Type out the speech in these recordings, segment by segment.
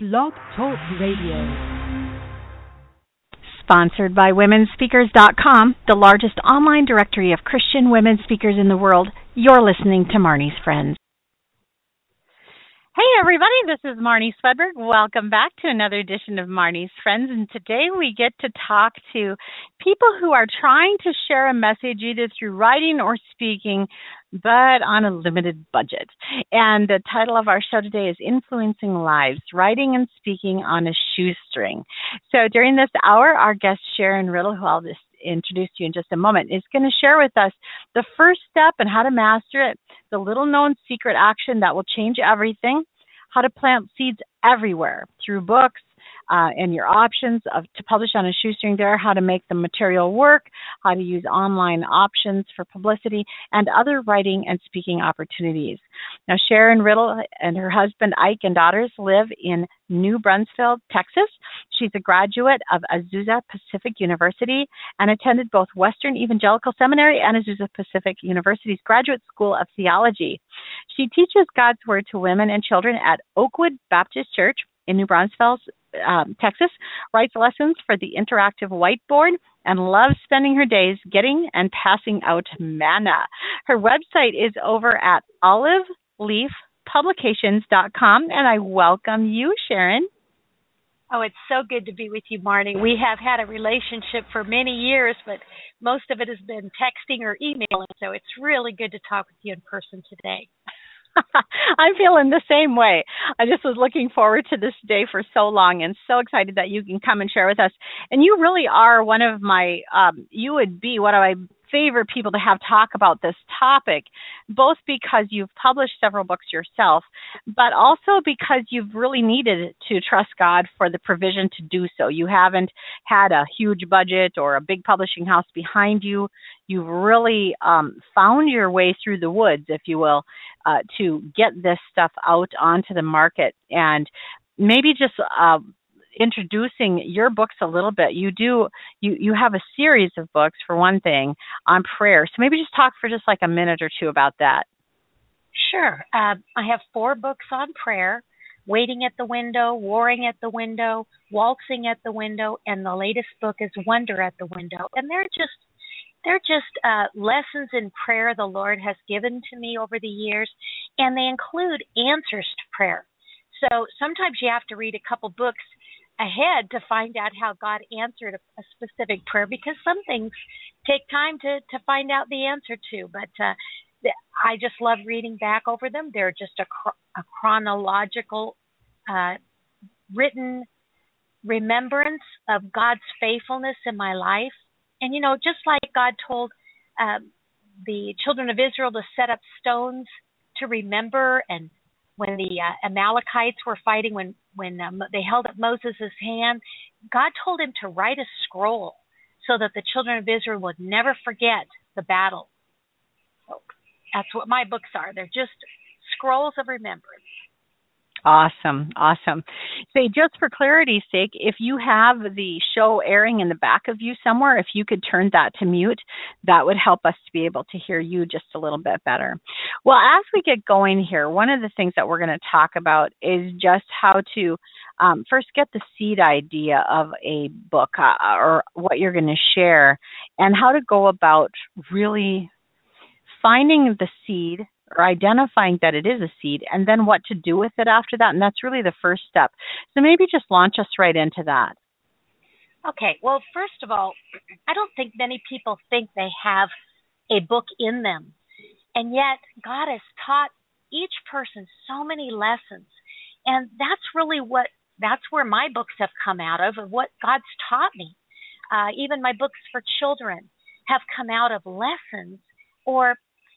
Blog Talk Radio. Sponsored by WomenSpeakers.com, the largest online directory of Christian women speakers in the world. You're listening to Marnie's Friends. Hey everybody, this is Marnie Swedberg. Welcome back to another edition of Marnie's Friends. And today we get to talk to people who are trying to share a message either through writing or speaking, but on a limited budget. And the title of our show today is Influencing Lives, Writing and Speaking on a Shoestring. So during this hour, our guest Sharon Riddle, who I'll just introduce to you in just a moment, is going to share with us the first step and how to master it, the little known secret action that will change everything, how to plant seeds everywhere through books, uh, and your options of to publish on a shoestring there, how to make the material work, how to use online options for publicity, and other writing and speaking opportunities. Now, Sharon Riddle and her husband Ike and daughters live in New Braunfels, Texas. She's a graduate of Azusa Pacific University and attended both Western Evangelical Seminary and Azusa Pacific University's Graduate School of Theology. She teaches God's Word to women and children at Oakwood Baptist Church in New Braunfels, um, Texas, writes lessons for the interactive whiteboard and loves spending her days getting and passing out manna. Her website is over at oliveleafpublications.com, and I welcome you, Sharon. Oh, it's so good to be with you, Marnie. We have had a relationship for many years, but most of it has been texting or emailing, so it's really good to talk with you in person today. I'm feeling the same way. I just was looking forward to this day for so long and so excited that you can come and share with us. And you really are one of my, um, you would be one of my favorite people to have talk about this topic, both because you've published several books yourself, but also because you've really needed to trust God for the provision to do so. You haven't had a huge budget or a big publishing house behind you. You've really um, found your way through the woods, if you will, uh, to get this stuff out onto the market. And maybe just uh, introducing your books a little bit. You do you you have a series of books for one thing on prayer. So maybe just talk for just like a minute or two about that. Sure. Uh, I have four books on prayer. Waiting at the Window, Warring at the Window, Waltzing at the Window, and the latest book is Wonder at the Window. And they're just they're just uh, lessons in prayer the Lord has given to me over the years, and they include answers to prayer. So sometimes you have to read a couple books ahead to find out how God answered a, a specific prayer because some things take time to to find out the answer to. But uh, I just love reading back over them. They're just a, a chronological, uh, written remembrance of God's faithfulness in my life. And you know, just like God told uh, the children of Israel to set up stones to remember and when the uh, Amalekites were fighting, when when um, they held up Moses' hand, God told him to write a scroll so that the children of Israel would never forget the battle. So that's what my books are. They're just scrolls of remembrance. Awesome, awesome. Say, just for clarity's sake, if you have the show airing in the back of you somewhere, if you could turn that to mute, that would help us to be able to hear you just a little bit better. Well, as we get going here, one of the things that we're going to talk about is just how to um, first get the seed idea of a book uh, or what you're going to share, and how to go about really finding the seed or identifying that it is a seed and then what to do with it after that. And that's really the first step. So maybe just launch us right into that. Okay. Well, first of all, I don't think many people think they have a book in them. And yet, God has taught each person so many lessons. And that's really what, that's where my books have come out of, of what God's taught me. Uh, even my books for children have come out of lessons or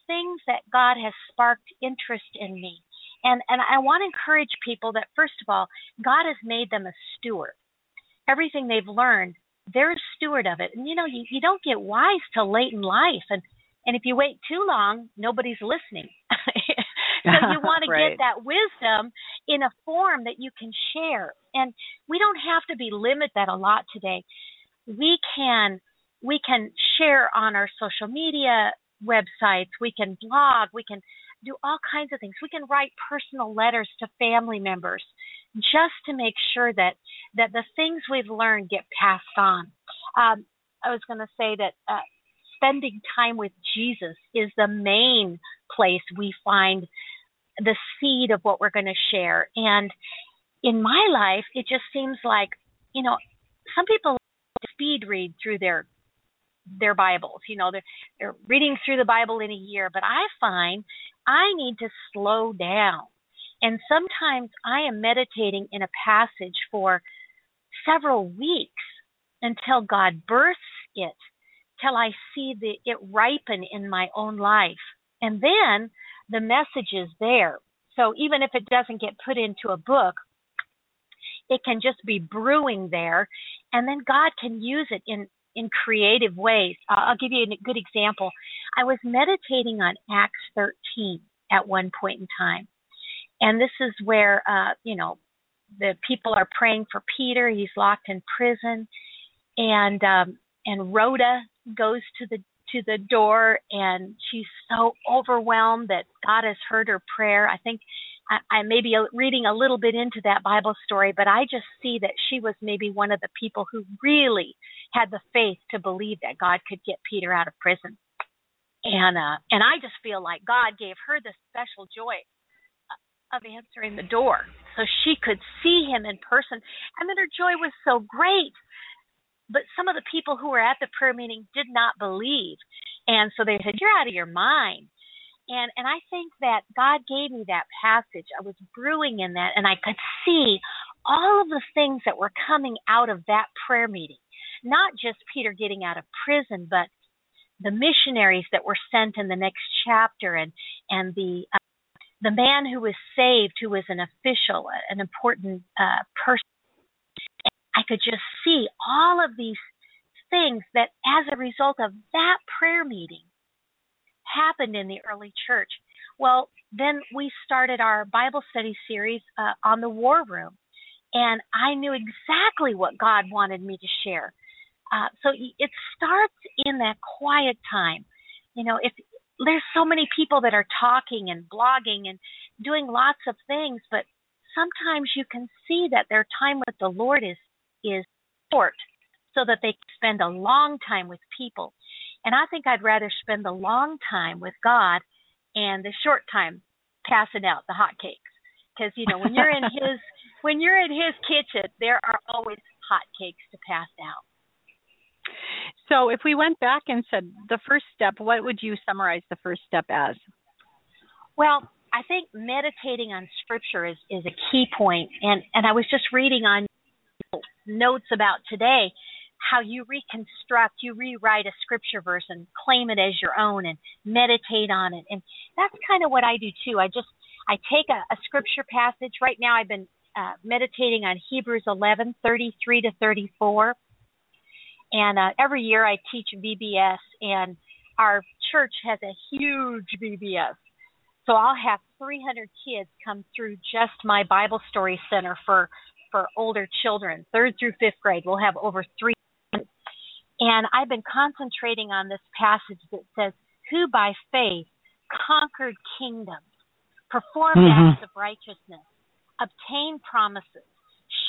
things that God has sparked interest in me. And and I want to encourage people that first of all, God has made them a steward. Everything they've learned, they're a steward of it. And you know, you, you don't get wise till late in life and and if you wait too long, nobody's listening. so you want to right. get that wisdom in a form that you can share. And we don't have to be limited that a lot today. We can we can share on our social media websites, we can blog, we can do all kinds of things. We can write personal letters to family members just to make sure that that the things we've learned get passed on. Um, I was going to say that uh, spending time with Jesus is the main place we find the seed of what we're going to share. And in my life, it just seems like, you know, some people speed read through their their Bibles. You know, they're they're reading through the Bible in a year, but I find I need to slow down. And sometimes I am meditating in a passage for several weeks until God births it, till I see the it ripen in my own life. And then the message is there. So even if it doesn't get put into a book, it can just be brewing there and then God can use it in in creative ways. Uh, I'll give you a good example. I was meditating on Acts 13 at one point in time. And this is where uh, you know, the people are praying for Peter, he's locked in prison and um and Rhoda goes to the to the door and she's so overwhelmed that God has heard her prayer. I think I, I may be reading a little bit into that Bible story, but I just see that she was maybe one of the people who really had the faith to believe that God could get Peter out of prison. And uh, and I just feel like God gave her the special joy of answering the door so she could see him in person. And then her joy was so great but some of the people who were at the prayer meeting did not believe. And so they said you're out of your mind and and I think that God gave me that passage. I was brewing in that and I could see all of the things that were coming out of that prayer meeting. Not just Peter getting out of prison, but the missionaries that were sent in the next chapter and and the uh, the man who was saved who was an official, an important uh, person. I could just see all of these things that as a result of that prayer meeting happened in the early church. Well, then we started our Bible study series uh, on the war room, and I knew exactly what God wanted me to share. Uh, so it starts in that quiet time. You know, if there's so many people that are talking and blogging and doing lots of things, but sometimes you can see that their time with the Lord is is short, so that they spend a long time with people. And I think I'd rather spend the long time with God and the short time passing out the hot cakes. Because you know when you're in His when you're in His kitchen, there are always hot cakes to pass out. So if we went back and said the first step, what would you summarize the first step as? Well, I think meditating on scripture is, is a key point. And, and I was just reading on notes about today how you reconstruct, you rewrite a scripture verse and claim it as your own and meditate on it. And that's kind of what I do too. I just I take a, a scripture passage. Right now, I've been uh, meditating on Hebrews 11, 33 to 34. And uh, every year I teach VBS, and our church has a huge VBS. So I'll have 300 kids come through just my Bible Story Center for for older children, third through fifth grade. We'll have over three and I've been concentrating on this passage that says, Who by faith conquered kingdoms, performed mm-hmm. acts of righteousness, obtained promises,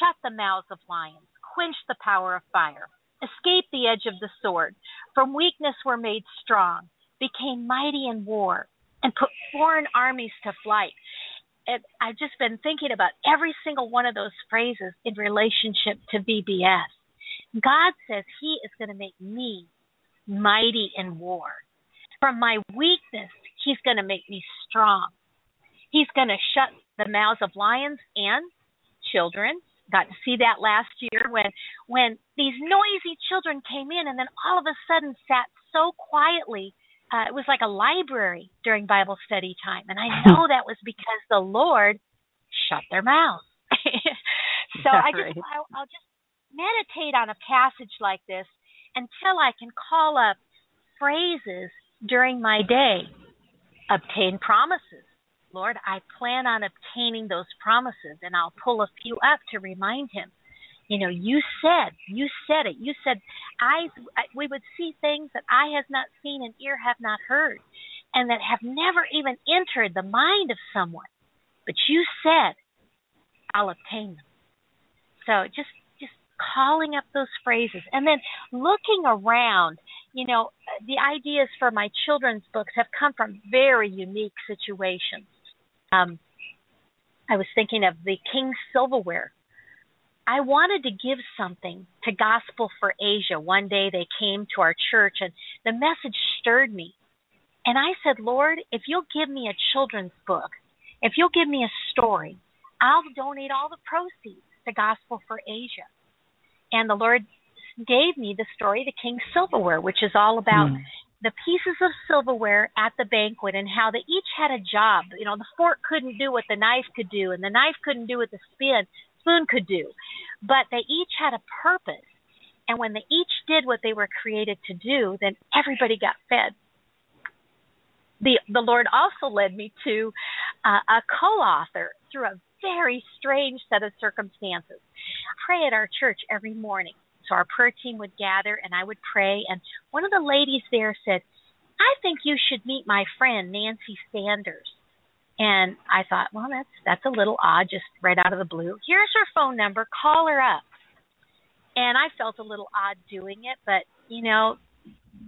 shut the mouths of lions, quenched the power of fire, escaped the edge of the sword, from weakness were made strong, became mighty in war, and put foreign armies to flight. And I've just been thinking about every single one of those phrases in relationship to VBS. God says He is going to make me mighty in war. From my weakness, He's going to make me strong. He's going to shut the mouths of lions and children. Got to see that last year when when these noisy children came in and then all of a sudden sat so quietly. Uh, it was like a library during Bible study time, and I know that was because the Lord shut their mouths. so I just I'll, I'll just meditate on a passage like this until I can call up phrases during my day. Obtain promises. Lord, I plan on obtaining those promises, and I'll pull a few up to remind him. You know, you said, you said it. You said, eyes, we would see things that eye has not seen and ear have not heard. and that have never even entered the mind of someone. But you said, I'll obtain them. So just just calling up those phrases and then looking around. You know, the ideas for my children's books have come from very unique situations. Um, I was thinking of the King's Silverware. I wanted to give something to Gospel for Asia. One day they came to our church and the message stirred me. And I said, Lord, if you'll give me a children's book, if you'll give me a story, I'll donate all the proceeds to Gospel for Asia. And the Lord gave me the story, The King's Silverware, which is all about mm. the pieces of silverware at the banquet and how they each had a job. You know, the fork couldn't do what the knife could do, and the knife couldn't do what the spoon spoon could do. But they each had a purpose. And when they each did what they were created to do, then everybody got fed. The the Lord also led me to uh, a co-author through a very strange set of circumstances. Pray at our church every morning. So our prayer team would gather and I would pray and one of the ladies there said, "I think you should meet my friend Nancy Sanders." And I thought, well, that's that's a little odd, just right out of the blue. Here's her phone number. Call her up. And I felt a little odd doing it, but you know,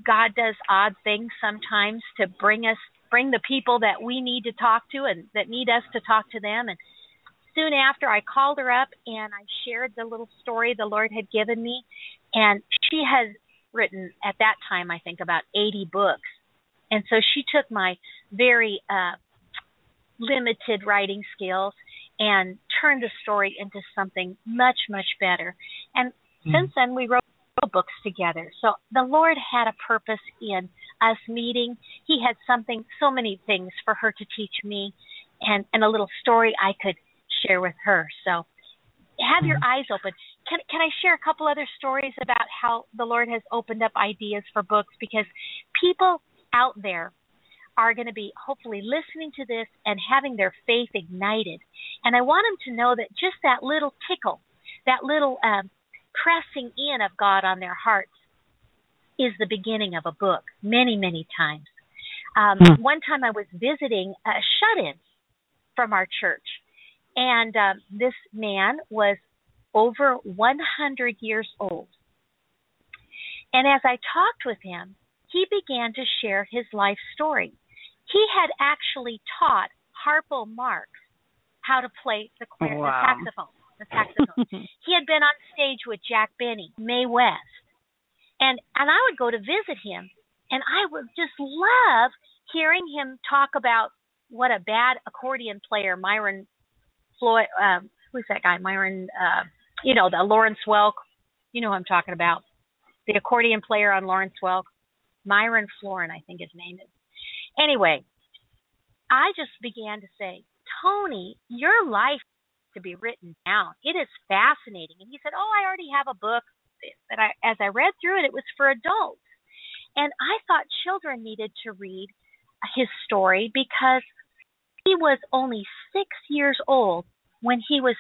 God does odd things sometimes to bring us bring the people that we need to talk to and that need us to talk to them and soon after I called her up and I shared the little story the Lord had given me and she has written at that time I think about 80 books. And so she took my very uh limited writing skills and turned the story into something much much better. And mm. since then we wrote books together. So the Lord had a purpose in us meeting. He had something, so many things for her to teach me, and and a little story I could share with her. So have your mm-hmm. eyes open. Can can I share a couple other stories about how the Lord has opened up ideas for books because people out there are going to be hopefully listening to this and having their faith ignited. And I want them to know that just that little tickle, that little um, pressing in of God on their hearts is the beginning of a book many, many times. Um, hmm. One time I was visiting a shut in from our church, and um, this man was over 100 years old. And as I talked with him, he began to share his life story. He had actually taught Harpo Marx how to play the, wow. the saxophone the saxophone. he had been on stage with Jack Benny, Mae West. And and I would go to visit him and I would just love hearing him talk about what a bad accordion player Myron Floyd um who's that guy? Myron uh you know, the Lawrence Welk, you know who I'm talking about. The accordion player on Lawrence Welk. Myron Floren, I think his name is. Anyway, I just began to say, Tony, your life to be written down. It is fascinating. And he said, "Oh, I already have a book that I as I read through it, it was for adults." And I thought children needed to read his story because he was only 6 years old when he was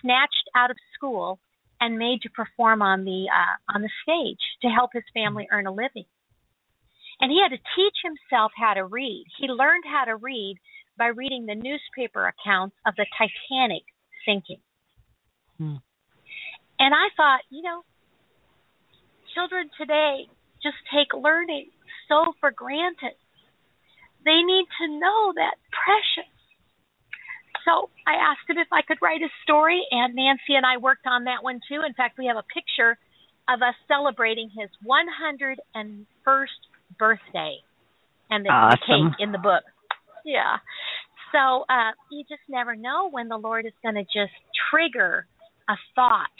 snatched out of school and made to perform on the uh, on the stage to help his family earn a living. And he had to teach himself how to read. He learned how to read by reading the newspaper accounts of the Titanic thinking. Hmm. And I thought, you know, children today just take learning so for granted. They need to know that precious. So I asked him if I could write a story, and Nancy and I worked on that one too. In fact, we have a picture of us celebrating his 101st birthday and the, awesome. cake in the book. Yeah. So uh, you just never know when the Lord is going to just trigger a thought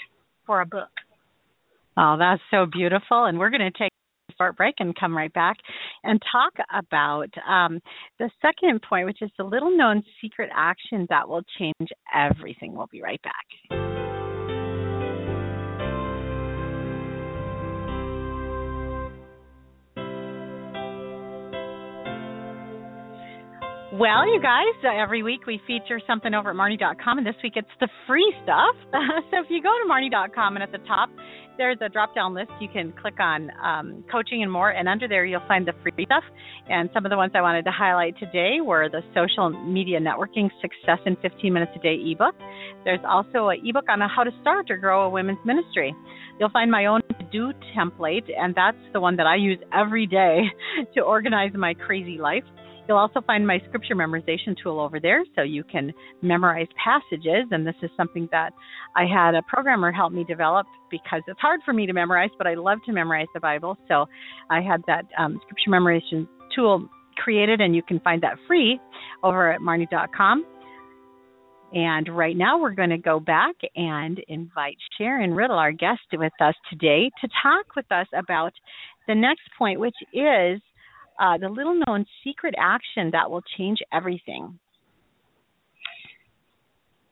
for a book. Oh, that's so beautiful. And we're going to take short break and come right back and talk about um, the second point, which is the little known secret action that will change everything. We'll be right back. Well, you guys, uh, every week we feature something over at Marnie.com, and this week it's the free stuff. so if you go to Marnie.com and at the top there's a drop down list. You can click on um, coaching and more, and under there you'll find the free stuff. And some of the ones I wanted to highlight today were the social media networking success in 15 minutes a day ebook. There's also an ebook on how to start or grow a women's ministry. You'll find my own to do template, and that's the one that I use every day to organize my crazy life. You'll also find my scripture memorization tool over there so you can memorize passages. And this is something that I had a programmer help me develop because it's hard for me to memorize, but I love to memorize the Bible. So I had that um, scripture memorization tool created, and you can find that free over at marnie.com. And right now, we're going to go back and invite Sharon Riddle, our guest, with us today to talk with us about the next point, which is uh, the little known secret action that will change everything.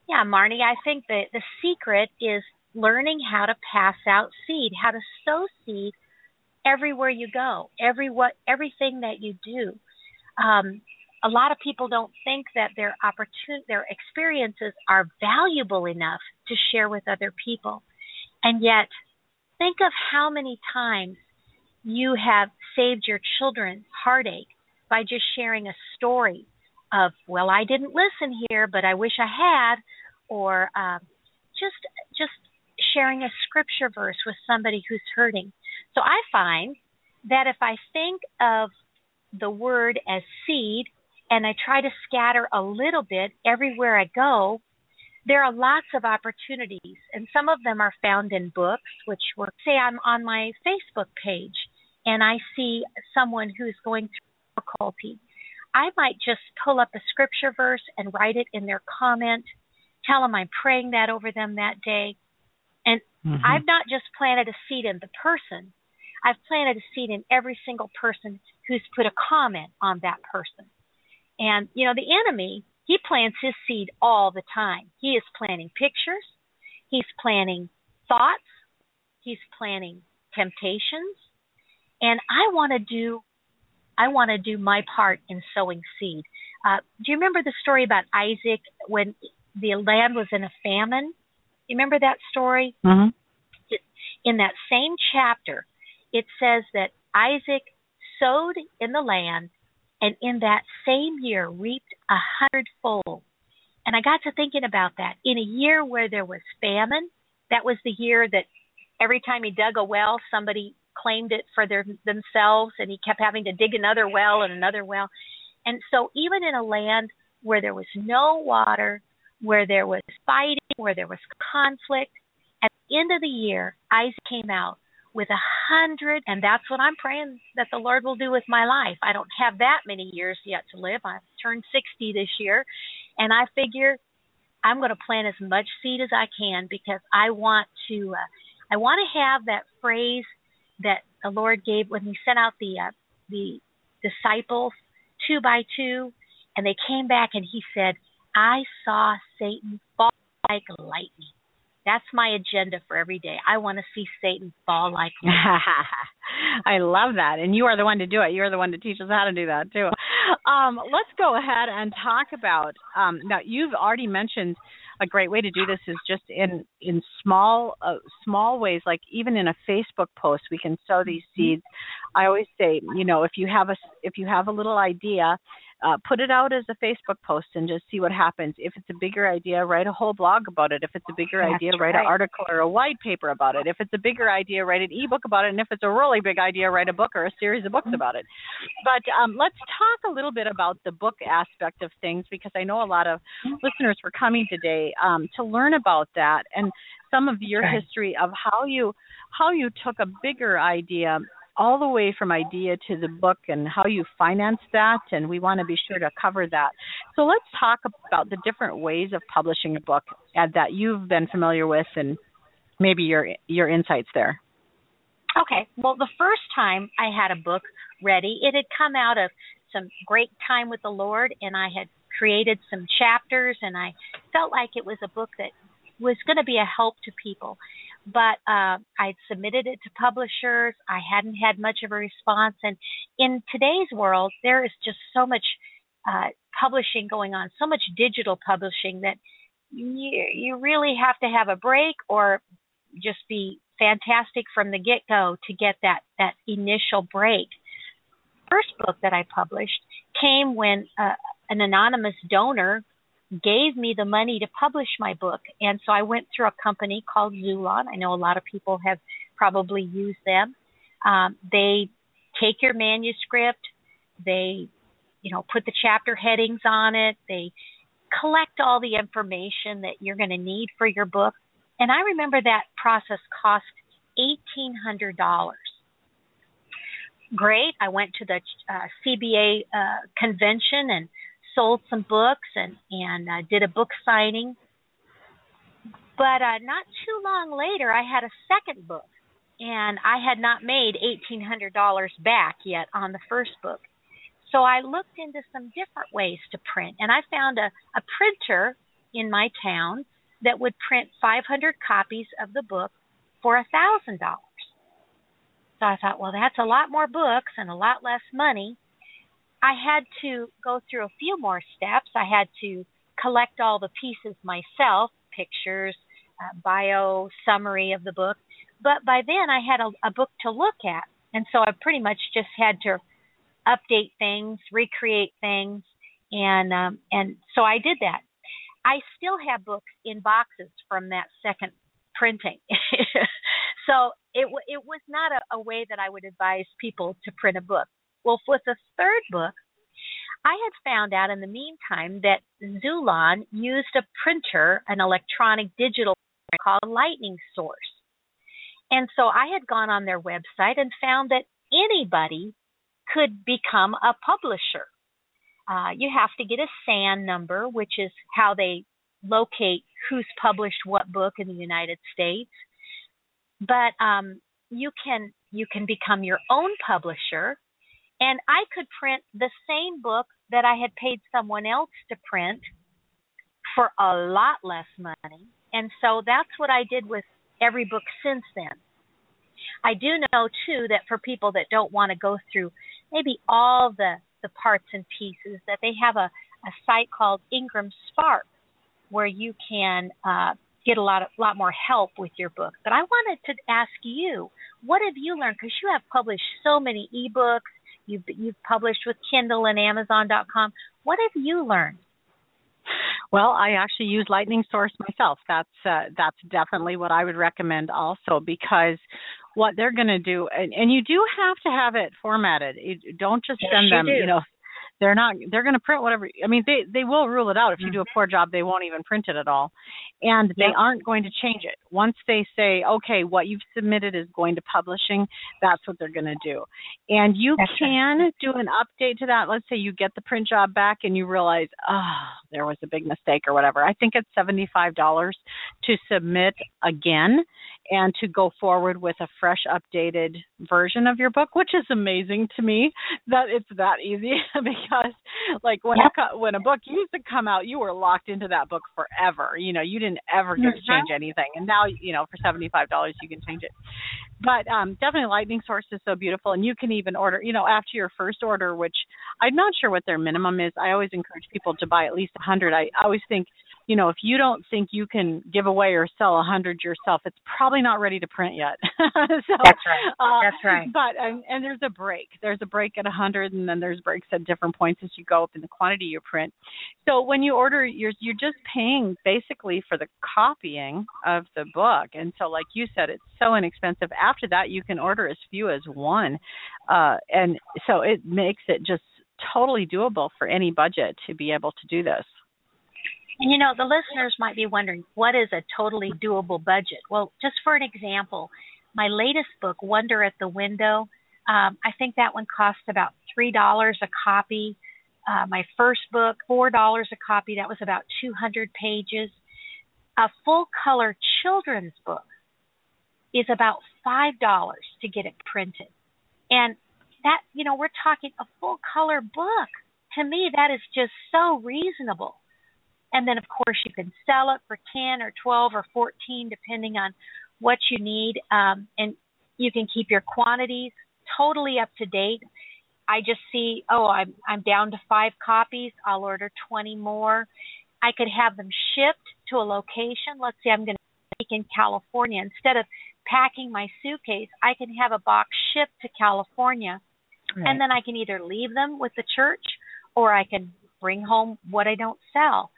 Yeah, Marnie, I think that the secret is learning how to pass out seed, how to sow seed everywhere you go, every what everything that you do. Um, a lot of people don't think that their opportun- their experiences are valuable enough to share with other people. And yet, think of how many times you have saved your children heartache by just sharing a story of, well, I didn't listen here, but I wish I had, or uh, just just sharing a scripture verse with somebody who's hurting. So I find that if I think of the word as seed and I try to scatter a little bit everywhere I go, there are lots of opportunities, and some of them are found in books, which were, say, I'm on my Facebook page and I see someone who's going through difficulty, I might just pull up a scripture verse and write it in their comment, tell them I'm praying that over them that day. And mm-hmm. I've not just planted a seed in the person, I've planted a seed in every single person who's put a comment on that person. And, you know, the enemy, he plants his seed all the time. He is planting pictures, he's planting thoughts, he's planting temptations, and I want to do I want to do my part in sowing seed. Uh, do you remember the story about Isaac when the land was in a famine? You remember that story? Mm-hmm. In that same chapter, it says that Isaac sowed in the land and in that same year reaped a hundredfold. And I got to thinking about that. In a year where there was famine, that was the year that every time he dug a well, somebody claimed it for their themselves and he kept having to dig another well and another well. And so even in a land where there was no water where there was fighting where there was conflict at the end of the year isaac came out with a hundred and that's what i'm praying that the lord will do with my life. I don't have that many years yet to live. I've turned sixty this year and i figure i'm going to plant as much seed as i can because i want to uh, i want to have that phrase that the Lord gave when He sent out the uh, the disciples two by two, and they came back and He said, "I saw Satan fall like lightning." That's my agenda for every day. I want to see Satan fall like I love that. And you are the one to do it. You're the one to teach us how to do that too. Um, let's go ahead and talk about um, now you've already mentioned a great way to do this is just in in small uh, small ways like even in a facebook post we can sow these mm-hmm. seeds i always say you know if you have a if you have a little idea uh, put it out as a Facebook post and just see what happens. If it's a bigger idea, write a whole blog about it. If it's a bigger That's idea, write an article or a white paper about it. If it's a bigger idea, write an ebook about it. And if it's a really big idea, write a book or a series of books mm-hmm. about it. But um, let's talk a little bit about the book aspect of things because I know a lot of mm-hmm. listeners were coming today um, to learn about that and some of your okay. history of how you how you took a bigger idea all the way from idea to the book and how you finance that and we want to be sure to cover that. So let's talk about the different ways of publishing a book that you've been familiar with and maybe your your insights there. Okay. Well the first time i had a book ready it had come out of some great time with the lord and i had created some chapters and i felt like it was a book that was going to be a help to people but uh, I'd submitted it to publishers. I hadn't had much of a response. And in today's world, there is just so much uh, publishing going on, so much digital publishing that you, you really have to have a break or just be fantastic from the get go to get that that initial break. First book that I published came when uh, an anonymous donor gave me the money to publish my book, and so I went through a company called Xulon. I know a lot of people have probably used them. Um, they take your manuscript, they, you know, put the chapter headings on it, they collect all the information that you're going to need for your book. And I remember that process cost $1,800. Great. I went to the uh, CBA uh, convention and sold some books and and uh, did a book signing. But uh, not too long later, I had a second book, and I had not made eighteen hundred dollars back yet on the first book. So I looked into some different ways to print, and I found a, a printer in my town that would print 500 copies of the book for a thousand dollars. So I thought, well, that's a lot more books and a lot less money. I had to go through a few more steps. I had to collect all the pieces myself, pictures, uh, bio, summary of the book. But by then I had a, a book to look at. And so I pretty much just had to update things, recreate things, and um, and so I did that. I still have books in boxes from that second printing. so it it was not a, a way that I would advise people to print a book. Well, with the third book, I had found out in the meantime that Xulon used a printer, an electronic digital printer called Lightning Source. And so I had gone on their website and found that anybody could become a publisher. Uh, you have to get a SAN number, which is how they locate who's published what book in the United States. But um, you can you can become your own publisher and I could print the same book that I had paid someone else to print for a lot less money. And so that's what I did with every book since then. I do know too that for people that don't want to go through maybe all the the parts and pieces that they have a, a site called Ingram Spark where you can uh, get a lot of lot more help with your book. But I wanted to ask you, what have you learned? Because you have published so many ebooks You've you've published with Kindle and Amazon.com. What have you learned? Well, I actually use Lightning Source myself. That's uh, that's definitely what I would recommend also because what they're going to do and, and you do have to have it formatted. You don't just send yes, them, you, you know, they're not they're going to print whatever i mean they they will rule it out if you do a mm-hmm. poor job they won't even print it at all. And they aren't going to change it. Once they say okay what you've submitted is going to publishing that's what they're going to do. And you that's can right. do an update to that. Let's say you get the print job back and you realize oh there was a big mistake or whatever. I think it's $75 to submit again and to go forward with a fresh updated version of your book which is amazing to me that it's that easy. Because like when yep. a, when a book used to come out you were locked into that book forever. You know you didn't ever get mm-hmm. to change anything. And now you know for seventy five dollars you can change it. But um definitely lightning source is so beautiful. And you can even order you know after your first order which i'm not sure what their minimum is. I always encourage people to buy at least a hundred. I always think you know, if you don't think you can give away or sell a hundred yourself, it's probably not ready to print yet. so, That's right. Uh, That's right. But and, and there's a break. There's a break at a hundred, and then there's breaks at different points as you go up in the quantity you print. So when you order, you're you're just paying basically for the copying of the book, and so like you said, it's so inexpensive. After that, you can order as few as one, uh, and so it makes it just totally doable for any budget to be able to do this. And you know, the listeners might be wondering, what is a totally doable budget? Well, just for an example, my latest book, Wonder at the Window, um, I think that one cost about $3 a copy. Uh, my first book, $4 a copy, that was about 200 pages. A full color children's book is about $5 to get it printed. And that, you know, we're talking a full color book. To me, that is just so reasonable. And then, of course, you can sell it for 10 or 12 or 14, depending on what you need. Um, and you can keep your quantities totally up to date. I just see, oh, I'm I'm down to five copies. I'll order 20 more. I could have them shipped to a location. Let's say I'm going to take in California. Instead of packing my suitcase, I can have a box shipped to California, right. and then I can either leave them with the church or I can bring home what I don't sell.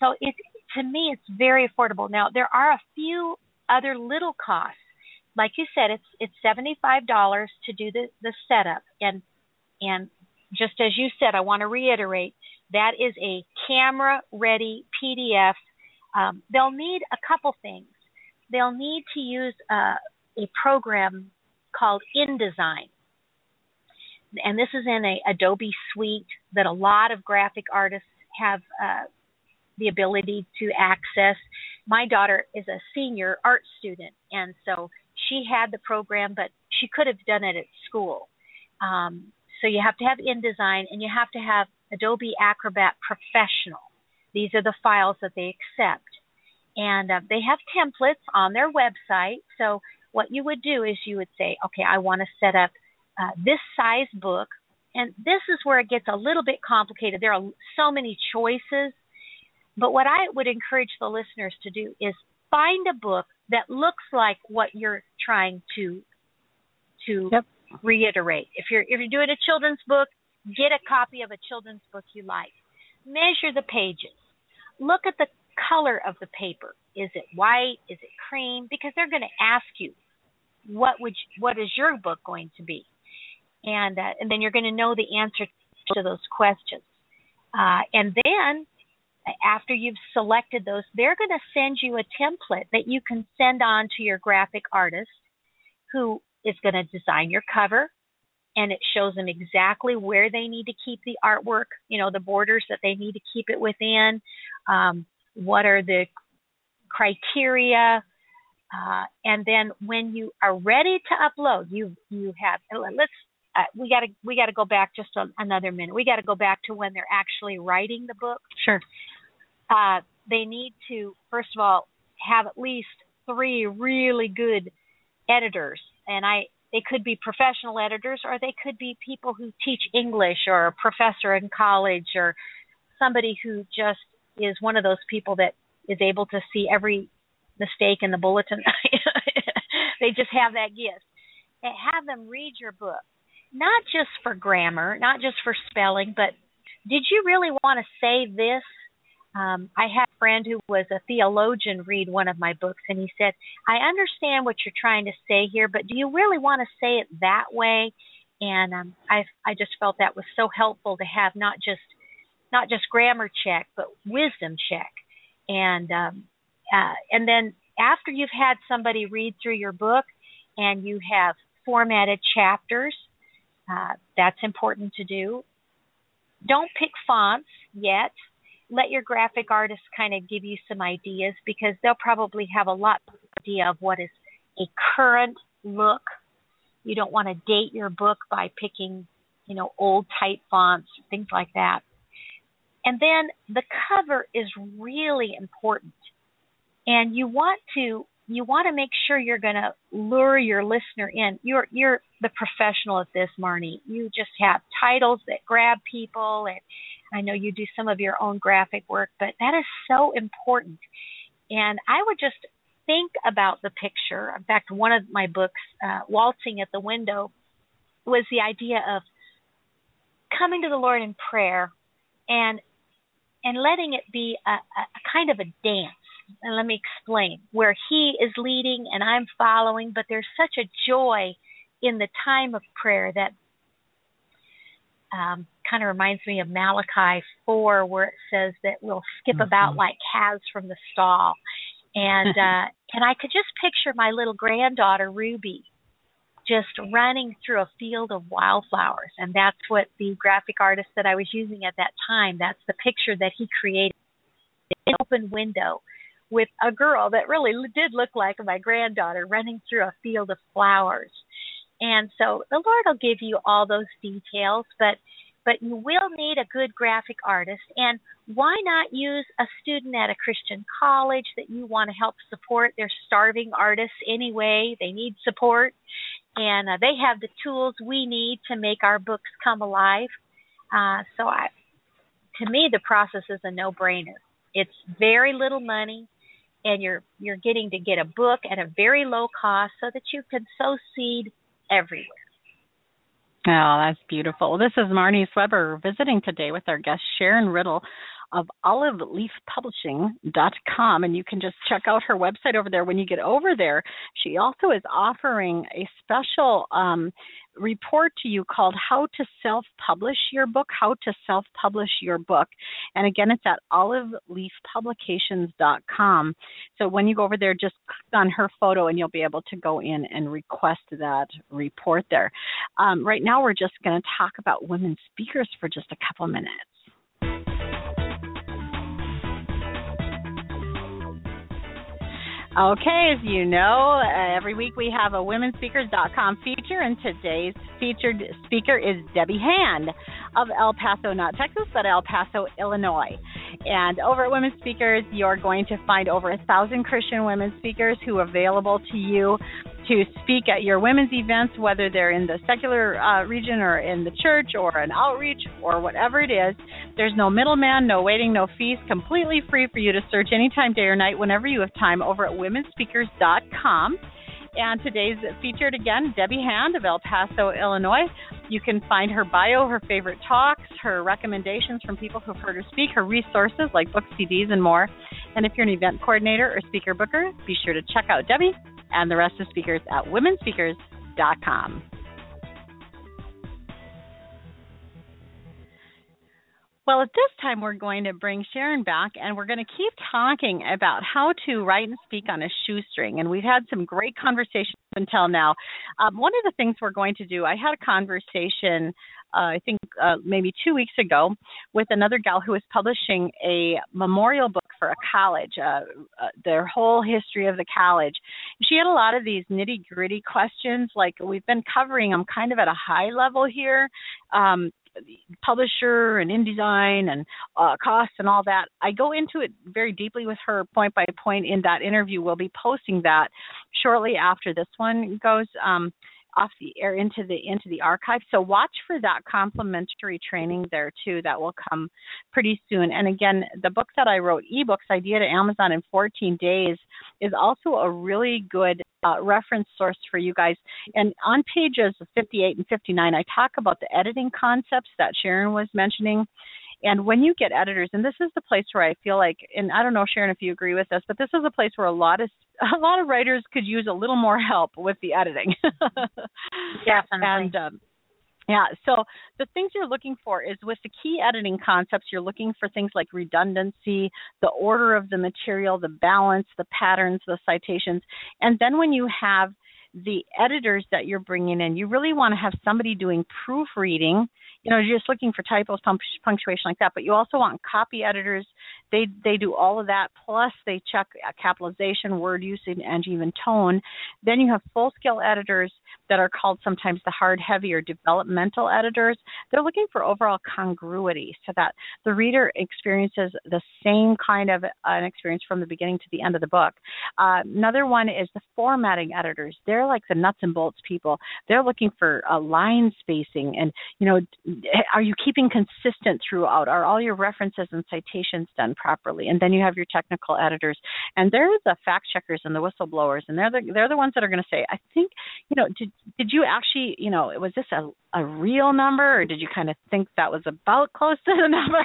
So it to me it's very affordable. Now there are a few other little costs. Like you said, it's it's seventy five dollars to do the, the setup and and just as you said, I want to reiterate that is a camera ready PDF. Um, they'll need a couple things. They'll need to use uh, a program called InDesign. And this is in a Adobe suite that a lot of graphic artists have uh, the ability to access. My daughter is a senior art student, and so she had the program, but she could have done it at school. Um, so you have to have InDesign and you have to have Adobe Acrobat Professional. These are the files that they accept. And uh, they have templates on their website. So what you would do is you would say, okay, I want to set up uh, this size book. And this is where it gets a little bit complicated. There are so many choices. But what I would encourage the listeners to do is find a book that looks like what you're trying to to yep reiterate. If you're if you're doing a children's book, get a copy of a children's book you like. Measure the pages. Look at the color of the paper. Is it white? Is it cream? Because they're going to ask you, what would you, what is your book going to be? And uh, and then you're going to know the answer to those questions. Uh, and then after you've selected those, they're going to send you a template that you can send on to your graphic artist who is going to design your cover and it shows them exactly where they need to keep the artwork, you know, the borders that they need to keep it within, um, what are the criteria, uh, and then when you are ready to upload, you you have let's uh, we got to we got to go back just a, another minute. We got to go back to when they're actually writing the book. Sure. Uh, they need to first of all have at least three really good editors and I they could be professional editors or they could be people who teach English or a professor in college or somebody who just is one of those people that is able to see every mistake in the bulletin. they just have that gift. And have them read your book, not just for grammar, not just for spelling, but did you really want to say this um, I had a friend who was a theologian read one of my books, and he said, "I understand what you're trying to say here, but do you really want to say it that way?" And um, I I just felt that was so helpful to have not just not just grammar check, but wisdom check, and um, uh, and then after you've had somebody read through your book and you have formatted chapters, uh, that's important to do. Don't pick fonts yet let your graphic artist kind of give you some ideas because they'll probably have a lot of idea of what is a current look. You don't want to date your book by picking, you know, old type fonts, things like that. And then the cover is really important. And you want to you want to make sure you're going to lure your listener in. You're you're the professional at this, Marnie. You just have titles that grab people and I know you do some of your own graphic work, but that is so important. And I would just think about the picture. In fact, one of my books, uh, Waltzing at the Window, was the idea of coming to the Lord in prayer and and letting it be a, a kind of a dance. And let me explain where He is leading and I'm following, but there's such a joy in the time of prayer that um, kind of reminds me of Malachi 4, where it says that we'll skip mm-hmm. about like calves from the stall. And uh, and I could just picture my little granddaughter Ruby just running through a field of wildflowers, and that's what the graphic artist that I was using at that time. That's the picture that he created. An open window with a girl that really did look like my granddaughter running through a field of flowers. And so the Lord will give you all those details, but but you will need a good graphic artist. And why not use a student at a Christian college that you want to help support? They're starving artists anyway, they need support. And uh, they have the tools we need to make our books come alive. Uh, so, I, to me, the process is a no brainer. It's very little money. and you're you're getting to get a book at a very low cost so that you can sow seed everywhere. Oh, that's beautiful. This is Marnie Swedberg visiting today with our guest Sharon Riddle of oliveleafpublishing.com and you can just check out her website over there. When you get over there she also is offering a special um, report to you called how to self-publish your book how to self-publish your book. And again it's at oliveleafpublications.com so when you go over there just click on her photo and you'll be able to go in and request that report there. Um, right now we're just going to talk about women speakers for just a couple minutes Okay, as you know, uh, every week we have a womenspeakers.com feature, and today's featured speaker is Debbie Hand of El Paso, not Texas, but El Paso, Illinois. And over at Women Speakers, you're going to find over a thousand Christian women speakers who are available to you to speak at your women's events, whether they're in the secular uh, region or in the church or an outreach or whatever it is. There's no middleman, no waiting, no fees, completely free for you to search anytime, day or night, whenever you have time over at womenspeakers.com. And today's featured again, Debbie Hand of El Paso, Illinois. You can find her bio, her favorite talks, her recommendations from people who've heard her speak, her resources like books, CDs, and more. And if you're an event coordinator or speaker booker, be sure to check out Debbie and the rest of speakers at womenspeakers.com. Well, at this time, we're going to bring Sharon back and we're going to keep talking about how to write and speak on a shoestring. And we've had some great conversations until now. Um, one of the things we're going to do, I had a conversation uh, I think uh, maybe two weeks ago with another gal who was publishing a memorial book for a college, uh, uh, their whole history of the college. She had a lot of these nitty gritty questions, like we've been covering them kind of at a high level here. Um, publisher and InDesign and uh, costs and all that. I go into it very deeply with her point by point in that interview. We'll be posting that shortly after this one goes. Um, off the air into the into the archive. So watch for that complimentary training there too. That will come pretty soon. And again, the book that I wrote, ebooks idea to Amazon in 14 days, is also a really good uh, reference source for you guys. And on pages 58 and 59, I talk about the editing concepts that Sharon was mentioning. And when you get editors, and this is the place where I feel like, and I don't know, Sharon, if you agree with this, but this is a place where a lot of a lot of writers could use a little more help with the editing. Definitely. And um, yeah, so the things you're looking for is with the key editing concepts, you're looking for things like redundancy, the order of the material, the balance, the patterns, the citations. And then when you have the editors that you're bringing in, you really want to have somebody doing proofreading you know, you're just looking for typos, punctuation like that. But you also want copy editors. They they do all of that. Plus, they check capitalization, word usage, and even tone. Then you have full scale editors that are called sometimes the hard, heavy, or developmental editors. They're looking for overall congruity, so that the reader experiences the same kind of an experience from the beginning to the end of the book. Uh, another one is the formatting editors. They're like the nuts and bolts people. They're looking for uh, line spacing and you know are you keeping consistent throughout? Are all your references and citations done properly? And then you have your technical editors, and they're the fact checkers and the whistleblowers, and they're the they're the ones that are going to say, I think, you know, did did you actually, you know, was this a a real number, or did you kind of think that was about close to the number?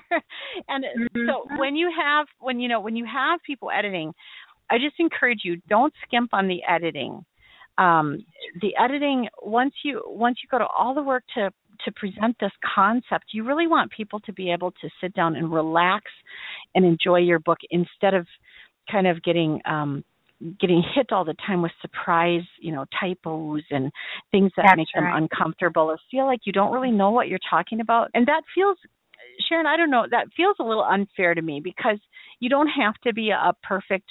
and mm-hmm. so when you have when you know when you have people editing, I just encourage you don't skimp on the editing um, the editing once you once you go to all the work to to present this concept, you really want people to be able to sit down and relax and enjoy your book instead of kind of getting um, getting hit all the time with surprise, you know, typos and things that That's make right. them uncomfortable or feel like you don't really know what you're talking about. And that feels Sharon, I don't know, that feels a little unfair to me because you don't have to be a perfect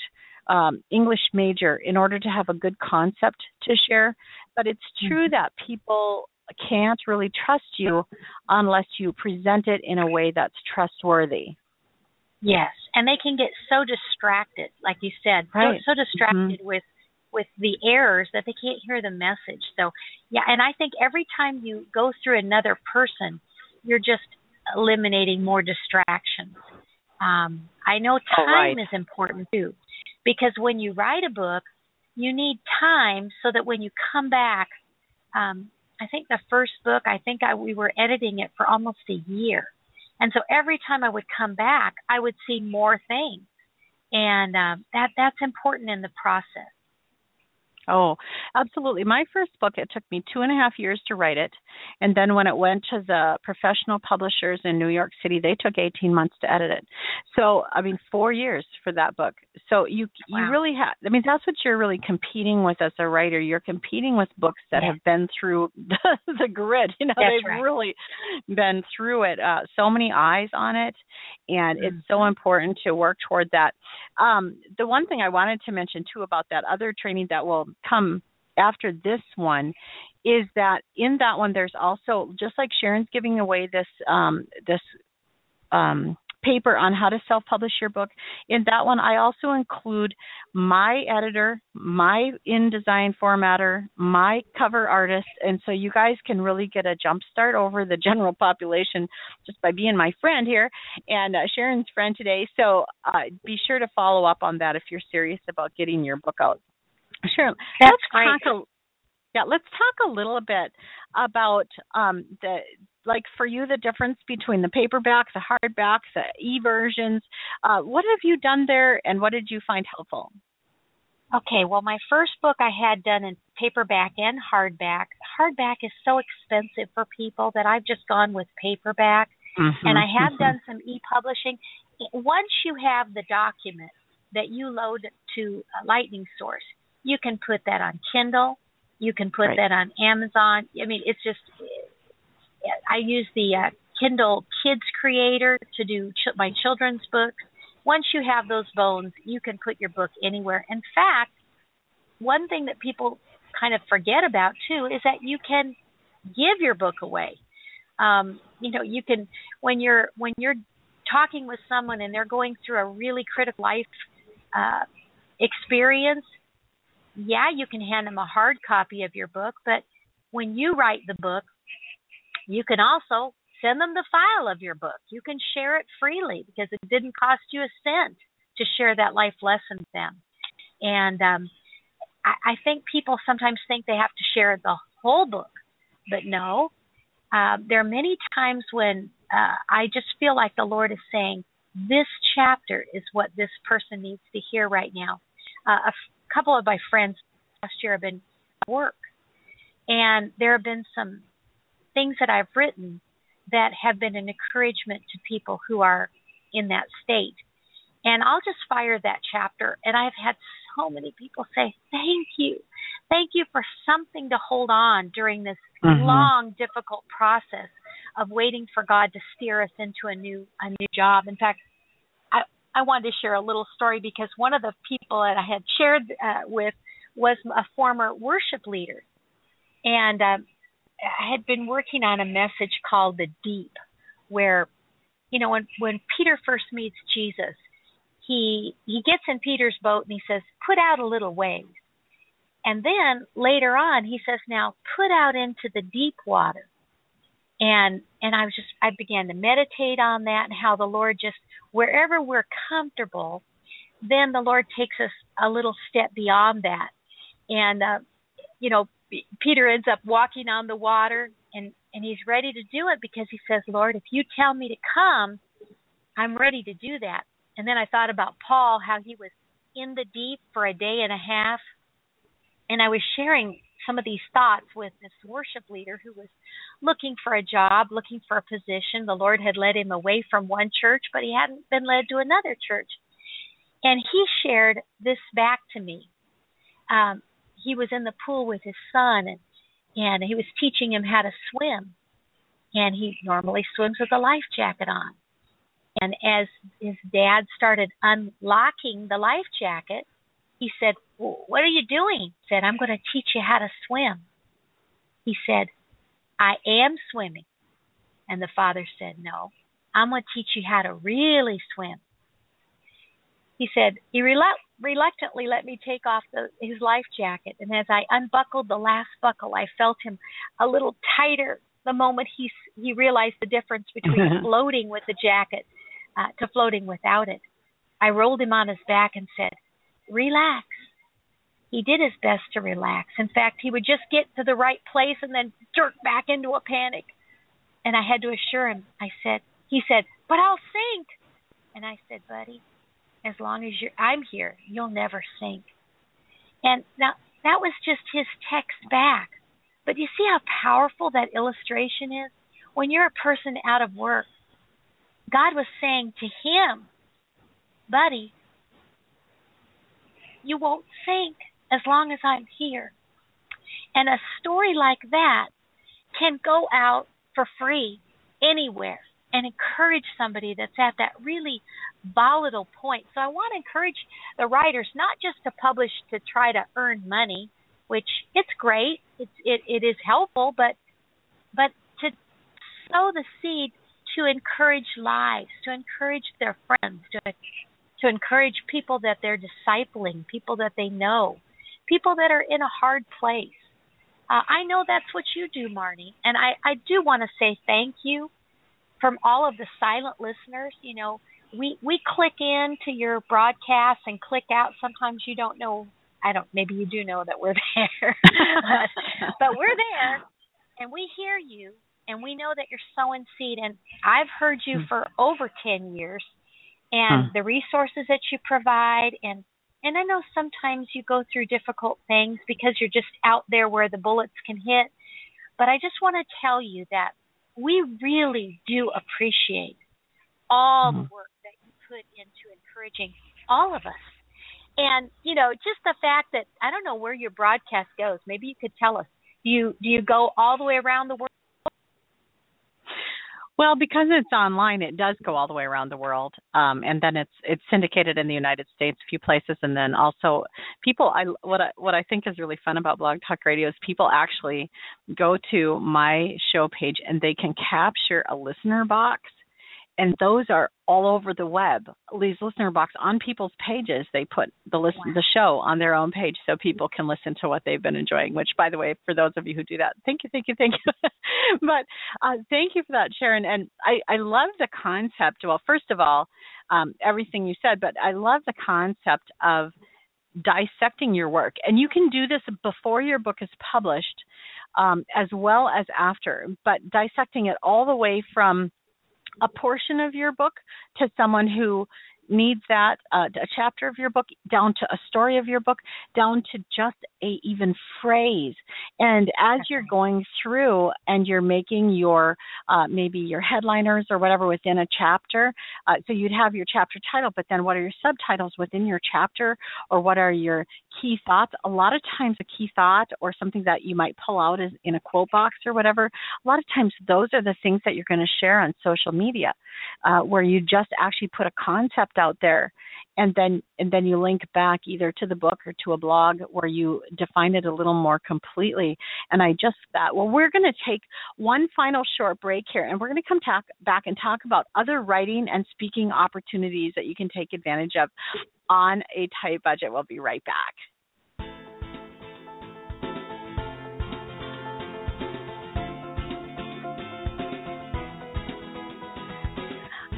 um, English major in order to have a good concept to share. But it's true mm-hmm. that people can't really trust you unless you present it in a way that's trustworthy. Yes, and they can get so distracted, like you said, right. so, so distracted mm-hmm. with with the errors that they can't hear the message. So, yeah, and I think every time you go through another person, you're just eliminating more distractions. Um, I know oh, time right. is important too. because when you write a book, you need time so that when you come back, um, I think the first book, I think I, we were editing it for almost a year. And so every time I would come back, I would see more things. And um, that that's important in the process. Oh, absolutely. My first book, it took me two and a half years to write it. And then when it went to the professional publishers in New York City, they took 18 months to edit it. So, I mean, four years for that book. So you wow. you really have, I mean, that's what you're really competing with as a writer. You're competing with books that yeah. have been through the, the grid. You know, that's they've right. really been through it. Uh, so many eyes on it. And mm-hmm. it's so important to work toward that. Um, the one thing I wanted to mention too about that other training that will come after this one is that in that one there's also just like Sharon's giving away this um, this um, paper on how to self-publish your book. In that one, I also include my editor, my InDesign formatter, my cover artist, and so you guys can really get a jump start over the general population just by being my friend here and uh, Sharon's friend today. So uh, be sure to follow up on that if you're serious about getting your book out. Sure. That's let's great. Talk a, yeah, let's talk a little bit about um, the like for you the difference between the paperbacks, the hardbacks, the e versions. Uh, what have you done there, and what did you find helpful? Okay, well, my first book I had done in paperback and hardback. Hardback is so expensive for people that I've just gone with paperback. Mm-hmm, and I have mm-hmm. done some e publishing. Once you have the document that you load to a Lightning Source, you can put that on Kindle. You can put right. that on Amazon. I mean, it's just. I use the uh, Kindle Kids Creator to do ch- my children's books. Once you have those bones, you can put your book anywhere. In fact, one thing that people kind of forget about too is that you can give your book away. Um, you know, you can when you're when you're talking with someone and they're going through a really critical life uh, experience, yeah, you can hand them a hard copy of your book, but when you write the book, you can also send them the file of your book. You can share it freely because it didn't cost you a cent to share that life lesson with them. And um, I, I think people sometimes think they have to share the whole book, but no. Uh, there are many times when uh, I just feel like the Lord is saying, this chapter is what this person needs to hear right now. Uh, a couple of my friends last year have been at work, and there have been some things that I've written that have been an encouragement to people who are in that state. And I'll just fire that chapter, and I've had so many people say, "Thank you, thank you for something to hold on during this mm-hmm. long, difficult process of waiting for God to steer us into a new a new job." In fact, I wanted to share a little story because one of the people that I had shared uh, with was a former worship leader, and um, I had been working on a message called the Deep, where you know when when Peter first meets Jesus, he he gets in Peter's boat and he says, "Put out a little ways," and then later on he says, "Now put out into the deep water." And and I was just I began to meditate on that and how the Lord just wherever we're comfortable, then the Lord takes us a little step beyond that, and uh, you know Peter ends up walking on the water and and he's ready to do it because he says, Lord, if you tell me to come, I'm ready to do that. And then I thought about Paul, how he was in the deep for a day and a half, and I was sharing some of these thoughts with this worship leader who was looking for a job, looking for a position. The Lord had led him away from one church, but he hadn't been led to another church. And he shared this back to me. Um, he was in the pool with his son, and, and he was teaching him how to swim. And he normally swims with a life jacket on. And as his dad started unlocking the life jacket, he said, What are you doing? Said, I'm going to teach you how to swim. He said, I am swimming. And the father said, No, I'm going to teach you how to really swim. He said, He relu- reluctantly let me take off the, his life jacket. And as I unbuckled the last buckle, I felt him a little tighter the moment he, he realized the difference between floating with the jacket uh, to floating without it. I rolled him on his back and said, relax. He did his best to relax. In fact, he would just get to the right place and then jerk back into a panic. And I had to assure him. I said, he said, "But I'll sink." And I said, "Buddy, as long as you're I'm here, you'll never sink." And now that was just his text back. But you see how powerful that illustration is? When you're a person out of work, God was saying to him, buddy, you won't sink as long as I'm here. And a story like that can go out for free anywhere and encourage somebody that's at that really volatile point. So I want to encourage the writers not just to publish to try to earn money, which it's great, it's it, it is helpful, but but to sow the seed to encourage lives, to encourage their friends, to to encourage people that they're discipling, people that they know, people that are in a hard place. Uh, I know that's what you do, Marnie, and I, I do want to say thank you from all of the silent listeners. You know, we we click in to your broadcast and click out. Sometimes you don't know. I don't. Maybe you do know that we're there, but, but we're there, and we hear you, and we know that you're sowing seed. And I've heard you hmm. for over ten years, and hmm. the resources that you provide, and and I know sometimes you go through difficult things because you're just out there where the bullets can hit. But I just want to tell you that we really do appreciate all the mm-hmm. work that you put into encouraging all of us. And you know, just the fact that I don't know where your broadcast goes. Maybe you could tell us. Do you do you go all the way around the world? Well, because it's online, it does go all the way around the world, um, and then it's it's syndicated in the United States, a few places, and then also people. I what I what I think is really fun about Blog Talk Radio is people actually go to my show page and they can capture a listener box and those are all over the web. These listener box on people's pages, they put the list wow. the show on their own page so people can listen to what they've been enjoying. Which, by the way, for those of you who do that, thank you, thank you, thank you. but uh, thank you for that, Sharon. And I I love the concept. Well, first of all, um, everything you said, but I love the concept of dissecting your work, and you can do this before your book is published, um, as well as after. But dissecting it all the way from a portion of your book to someone who needs that uh, a chapter of your book down to a story of your book down to just a even phrase. And as you're going through and you're making your uh, maybe your headliners or whatever within a chapter uh, so you'd have your chapter title but then what are your subtitles within your chapter? Or what are your key thoughts. A lot of times a key thought or something that you might pull out is in a quote box or whatever. A lot of times those are the things that you're going to share on social media uh, where you just actually put a concept out there and then and then you link back either to the book or to a blog where you define it a little more completely. And i just that well we're going to take one final short break here and we're going to come talk, back and talk about other writing and speaking opportunities that you can take advantage of on a tight budget we'll be right back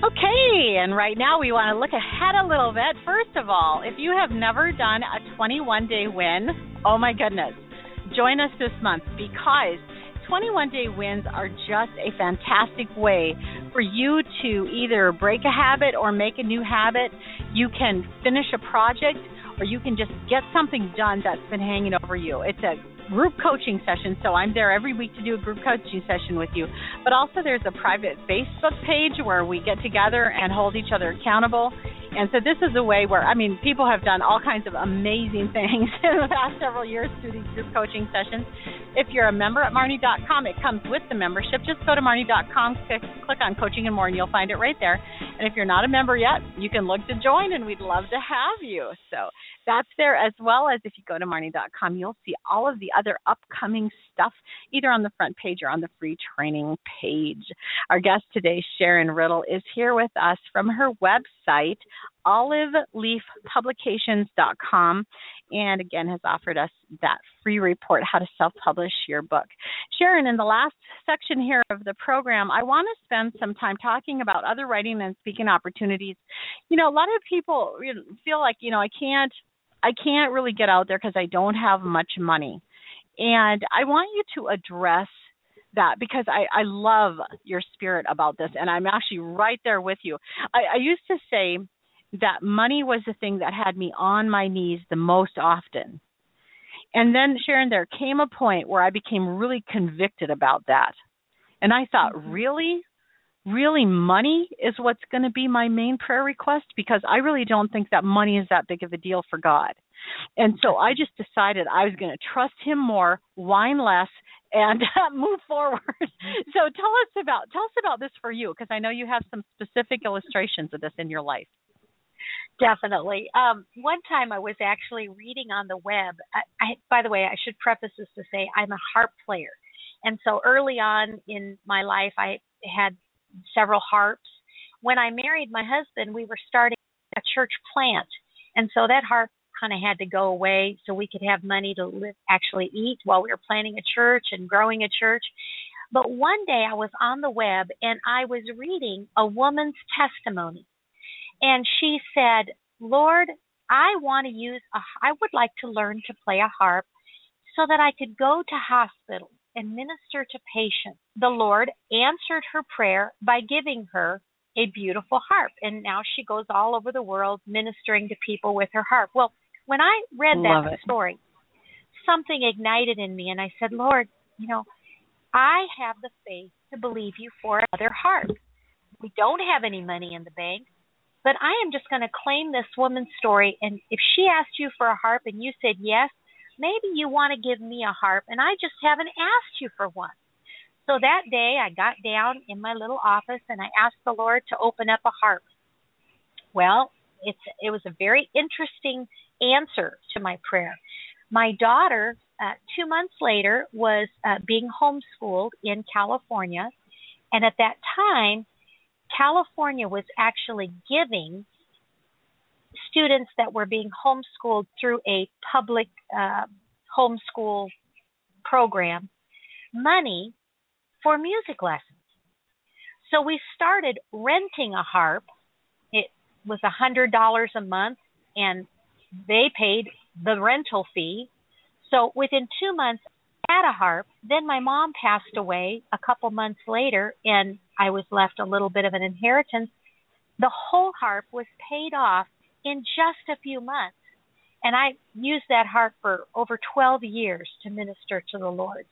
Okay, and right now we want to look ahead a little bit. First of all, if you have never done a 21 day win, oh my goodness, join us this month because 21 day wins are just a fantastic way for you to either break a habit or make a new habit. You can finish a project or you can just get something done that's been hanging over you. It's a group coaching session. So I'm there every week to do a group coaching session with you. But also, there's a private Facebook page where we get together and hold each other accountable. And so this is a way where, I mean, people have done all kinds of amazing things in the past several years through these group coaching sessions. If you're a member at Marnie.com, it comes with the membership. Just go to Marnie.com, click, click on coaching and more, and you'll find it right there. And if you're not a member yet, you can look to join, and we'd love to have you. So that's there as well as if you go to Marnie.com, you'll see all of the other upcoming stuff either on the front page or on the free training page. Our guest today, Sharon Riddle, is here with us from her website, oliveleafpublications.com, and again has offered us that free report, How to Self Publish Your Book. Sharon, in the last section here of the program, I want to spend some time talking about other writing and speaking opportunities. You know, a lot of people feel like, you know, I can't I can't really get out there because I don't have much money. And I want you to address that because I, I love your spirit about this and I'm actually right there with you. I, I used to say that money was the thing that had me on my knees the most often. And then, Sharon, there came a point where I became really convicted about that. And I thought, mm-hmm. really? Really, money is what's going to be my main prayer request? Because I really don't think that money is that big of a deal for God. And so I just decided I was going to trust Him more, whine less, and move forward. so tell us about tell us about this for you, because I know you have some specific illustrations of this in your life. Definitely. Um, one time I was actually reading on the web. I, I, by the way, I should preface this to say I'm a harp player. And so early on in my life, I had several harps. When I married my husband, we were starting a church plant. And so that harp kind of had to go away so we could have money to live, actually eat while we were planning a church and growing a church. But one day I was on the web and I was reading a woman's testimony and she said, Lord, I want to use a, I would like to learn to play a harp so that I could go to hospitals and minister to patients. The Lord answered her prayer by giving her a beautiful harp. And now she goes all over the world ministering to people with her harp. Well, when I read that story, something ignited in me, and I said, Lord, you know, I have the faith to believe you for another harp. We don't have any money in the bank, but I am just going to claim this woman's story. And if she asked you for a harp and you said yes, maybe you want to give me a harp, and I just haven't asked you for one. So that day, I got down in my little office and I asked the Lord to open up a harp. Well, it's it was a very interesting answer to my prayer. My daughter, uh, two months later, was uh, being homeschooled in California, and at that time, California was actually giving students that were being homeschooled through a public uh, homeschool program money for music lessons. So we started renting a harp. It was a hundred dollars a month, and they paid the rental fee. So within two months, had a harp. Then my mom passed away a couple months later, and I was left a little bit of an inheritance. The whole harp was paid off in just a few months. And I used that heart for over 12 years to minister to the Lord.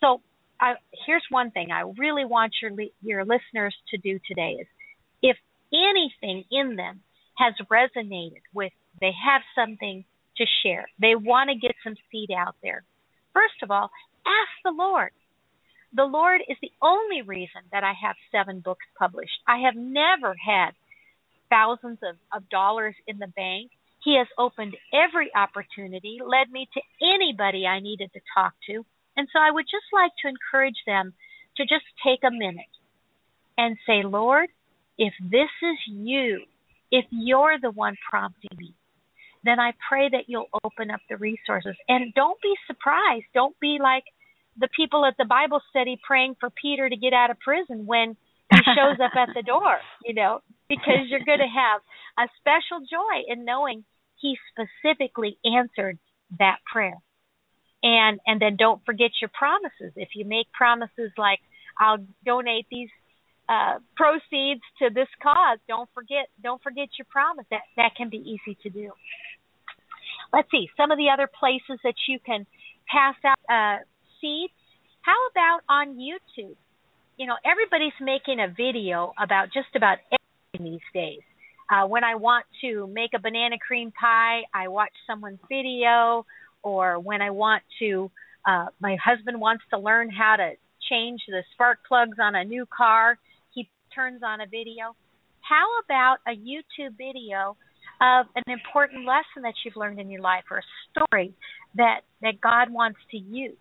So I, here's one thing I really want your your listeners to do today is if anything in them has resonated with they have something to share. They want to get some seed out there. First of all, ask the Lord. The Lord is the only reason that I have seven books published. I have never had thousands of, of dollars in the bank. He has opened every opportunity, led me to anybody I needed to talk to. And so I would just like to encourage them to just take a minute and say, Lord, if this is you, if you're the one prompting me, then I pray that you'll open up the resources. And don't be surprised. Don't be like the people at the Bible study praying for Peter to get out of prison when he shows up at the door, you know, because you're going to have a special joy in knowing he specifically answered that prayer. And and then don't forget your promises. If you make promises like I'll donate these uh, proceeds to this cause, don't forget don't forget your promise. That that can be easy to do. Let's see some of the other places that you can pass out uh, seeds. How about on YouTube? You know, everybody's making a video about just about everything these days. Uh, when I want to make a banana cream pie, I watch someone's video, or when I want to, uh, my husband wants to learn how to change the spark plugs on a new car, he turns on a video. How about a YouTube video of an important lesson that you've learned in your life or a story that that God wants to use?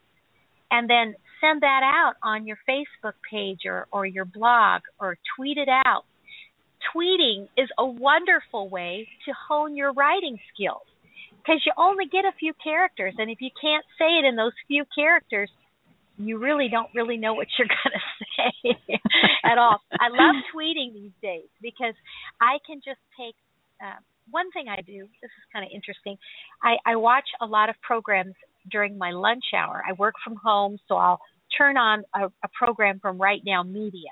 And then send that out on your Facebook page or, or your blog or tweet it out. Tweeting is a wonderful way to hone your writing skills because you only get a few characters. And if you can't say it in those few characters, you really don't really know what you're going to say at all. I love tweeting these days because I can just take uh, one thing I do, this is kind of interesting. I, I watch a lot of programs during my lunch hour. I work from home, so I'll turn on a, a program from Right Now Media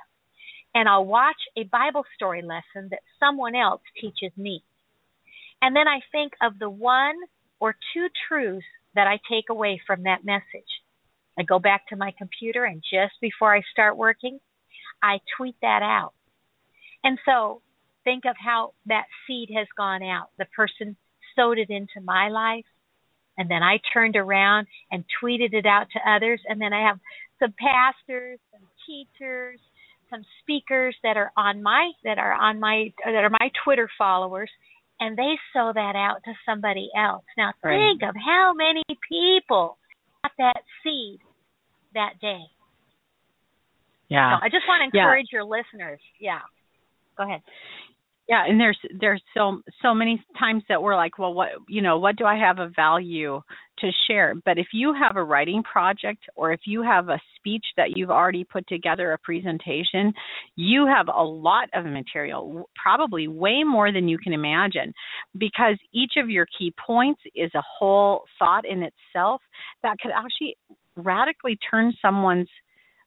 and I'll watch a Bible story lesson that someone else teaches me. And then I think of the one or two truths that I take away from that message. I go back to my computer and just before I start working, I tweet that out. And so think of how that seed has gone out. The person sowed it into my life, and then I turned around and tweeted it out to others, and then I have some pastors, some teachers, some speakers that are on my that are on my that are my Twitter followers and they sow that out to somebody else. Now right. think of how many people got that seed that day. Yeah. So I just want to encourage yeah. your listeners. Yeah. Go ahead yeah and there's there's so so many times that we're like well what you know what do i have of value to share? But if you have a writing project or if you have a speech that you've already put together a presentation you have a lot of material probably way more than you can imagine because each of your key points is a whole thought in itself that could actually radically turn someone's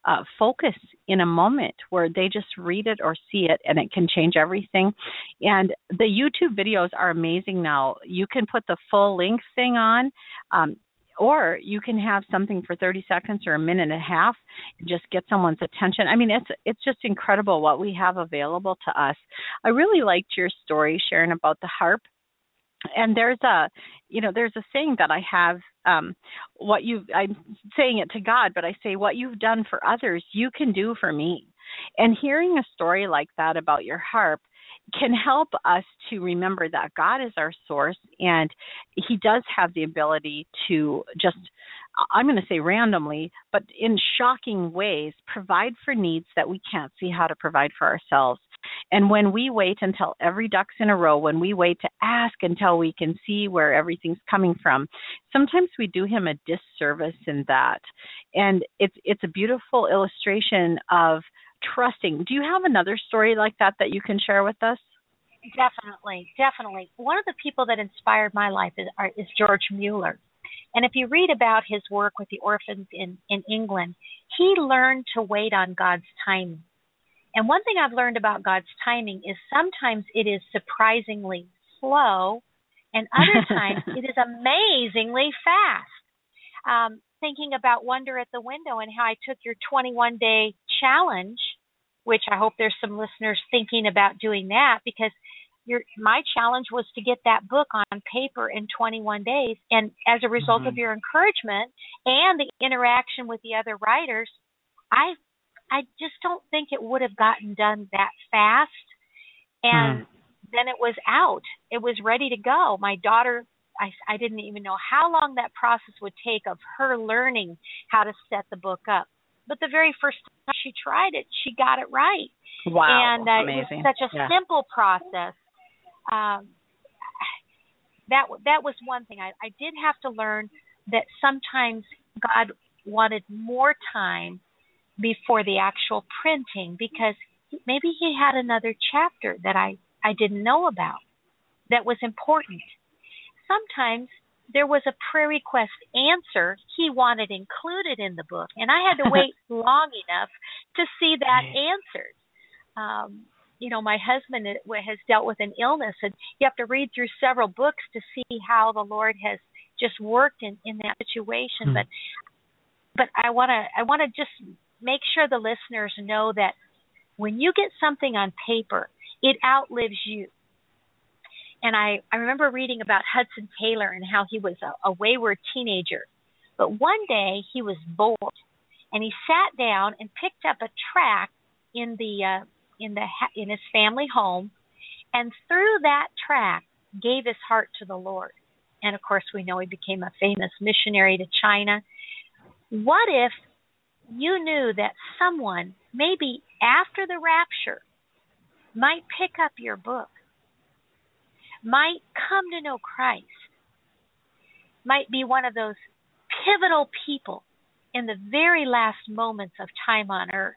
uh, focus in a moment where they just read it or see it and it can change everything. And the YouTube videos are amazing now. You can put the full length thing on. Um, or you can have something for 30 seconds or a minute and a half and just get someone's attention. I mean, it's it's just incredible what we have available to us. I really liked your story, Sharon, about the harp and there's a you know there's a saying that i have um what you i'm saying it to god but i say what you've done for others you can do for me and hearing a story like that about your harp can help us to remember that God is our source and He does have the ability to just, I'm going to say randomly, but in shocking ways, provide for needs that we can't see how to provide for ourselves. And when we wait until every duck's in a row, when we wait to ask until we can see where everything's coming from, sometimes we do him a disservice in that. And it's it's a beautiful illustration of trusting. Do you have another story like that that you can share with us? Definitely, definitely. One of the people that inspired my life is, is George Mueller. And if you read about his work with the orphans in, in England, he learned to wait on God's timing. And one thing I've learned about God's timing is sometimes it is surprisingly slow, and other times it is amazingly fast. Um, thinking about Wonder at the Window and how I took your 21 day challenge, which I hope there's some listeners thinking about doing that because your my challenge was to get that book on paper in 21 days and as a result mm-hmm. of your encouragement and the interaction with the other writers I I just don't think it would have gotten done that fast. And mm. then it was out. It was ready to go. My daughter I, I didn't even know how long that process would take of her learning how to set the book up. But the very first time she tried it, she got it right. Wow, and uh, amazing. it was such a yeah. simple process. Um, that that was one thing. I, I did have to learn that sometimes God wanted more time before the actual printing because maybe he had another chapter that I, I didn't know about that was important. Sometimes there was a prayer request answer he wanted included in the book, and I had to wait long enough to see that answered. Um, you know, my husband has dealt with an illness, and you have to read through several books to see how the Lord has just worked in in that situation. Hmm. But but I want to I want to just make sure the listeners know that when you get something on paper, it outlives you. And I, I remember reading about Hudson Taylor and how he was a, a wayward teenager. But one day he was bored and he sat down and picked up a tract in the uh, in the in his family home and through that tract gave his heart to the Lord. And of course we know he became a famous missionary to China. What if you knew that someone, maybe after the rapture, might pick up your book, might come to know Christ, might be one of those pivotal people in the very last moments of time on earth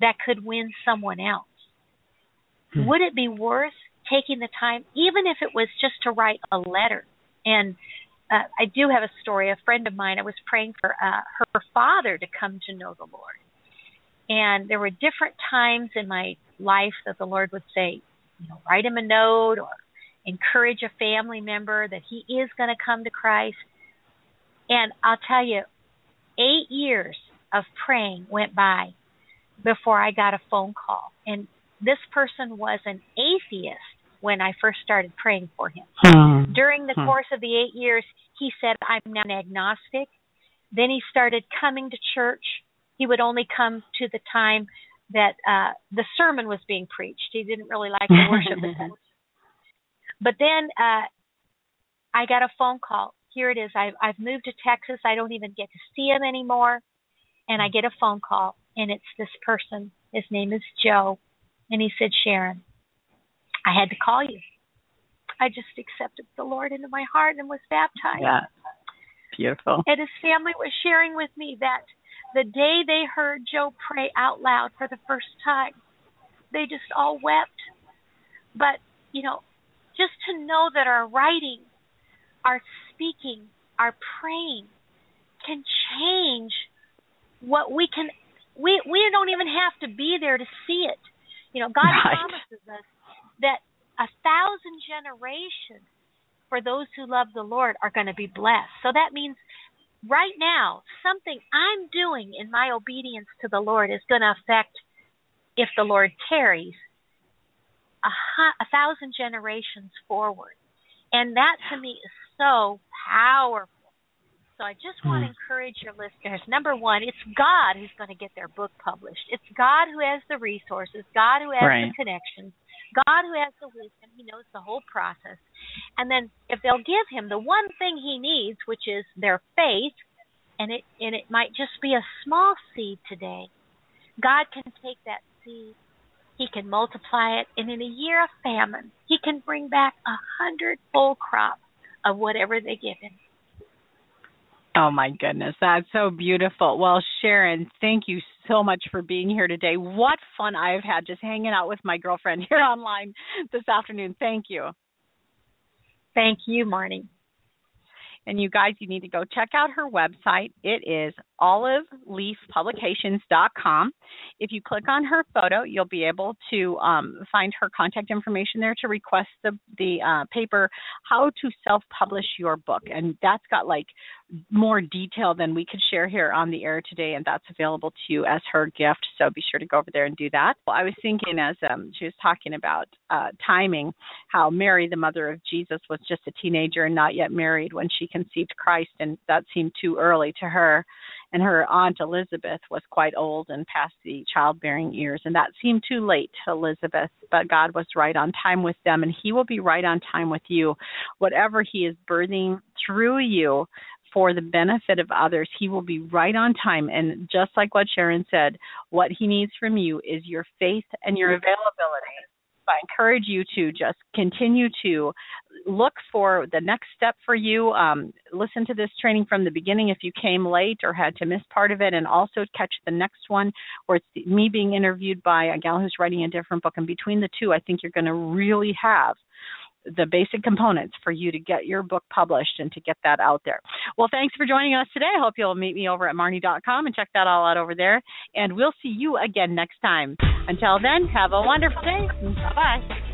that could win someone else. Hmm. Would it be worth taking the time, even if it was just to write a letter. And uh, I do have a story. A friend of mine, I was praying for uh, her father to come to know the Lord. And there were different times in my life that the Lord would say, you know, write him a note or encourage a family member that he is going to come to Christ. And I'll tell you, eight years of praying went by before I got a phone call. And this person was an atheist when I first started praying for him. Hmm. During the hmm. course of the eight years, he said, I'm now agnostic. Then he started coming to church. He would only come to the time that uh the sermon was being preached. He didn't really like the worship. but then uh I got a phone call. Here it is. I've I've moved to Texas. I don't even get to see him anymore. And I get a phone call and it's this person. His name is Joe. And he said, Sharon, I had to call you. I just accepted the Lord into my heart and was baptized. Yeah. Beautiful. And his family was sharing with me that the day they heard Joe pray out loud for the first time, they just all wept. But, you know, just to know that our writing, our speaking, our praying can change what we can we we don't even have to be there to see it. You know, God right. promises us that a thousand generations for those who love the Lord are going to be blessed. So that means right now, something I'm doing in my obedience to the Lord is going to affect, if the Lord tarries, a, a thousand generations forward. And that to me is so powerful. So I just want to hmm. encourage your listeners. Number one, it's God who's going to get their book published. It's God who has the resources, God who has right. the connections, God who has the wisdom. He knows the whole process. And then if they'll give him the one thing he needs, which is their faith, and it and it might just be a small seed today, God can take that seed he can multiply it, and in a year of famine, he can bring back a hundredfold crop of whatever they give him. Oh my goodness, that's so beautiful. Well, Sharon, thank you so much for being here today. What fun I've had just hanging out with my girlfriend here online this afternoon. Thank you. Thank you, Marnie. And you guys, you need to go check out her website. It is oliveleafpublications.com. If you click on her photo, you'll be able to um, find her contact information there to request the the uh, paper "How to Self Publish Your Book," and that's got like more detail than we could share here on the air today, and that's available to you as her gift. So be sure to go over there and do that. Well, I was thinking as um, she was talking about uh, timing, how Mary, the mother of Jesus, was just a teenager and not yet married when she conceived Christ, and that seemed too early to her and her aunt Elizabeth was quite old and past the childbearing years, and that seemed too late to Elizabeth. But God was right on time with them, and He will be right on time with you. Whatever He is birthing through you for the benefit of others, He will be right on time. And just like what Sharon said, what He needs from you is your faith and your availability. I encourage you to just continue to look for the next step for you. Um, listen to this training from the beginning if you came late or had to miss part of it, and also catch the next one where it's me being interviewed by a gal who's writing a different book. And between the two, I think you're going to really have the basic components for you to get your book published and to get that out there. Well, thanks for joining us today. I hope you'll meet me over at marnie.com and check that all out over there. And we'll see you again next time. Until then, have a wonderful day. Bye bye.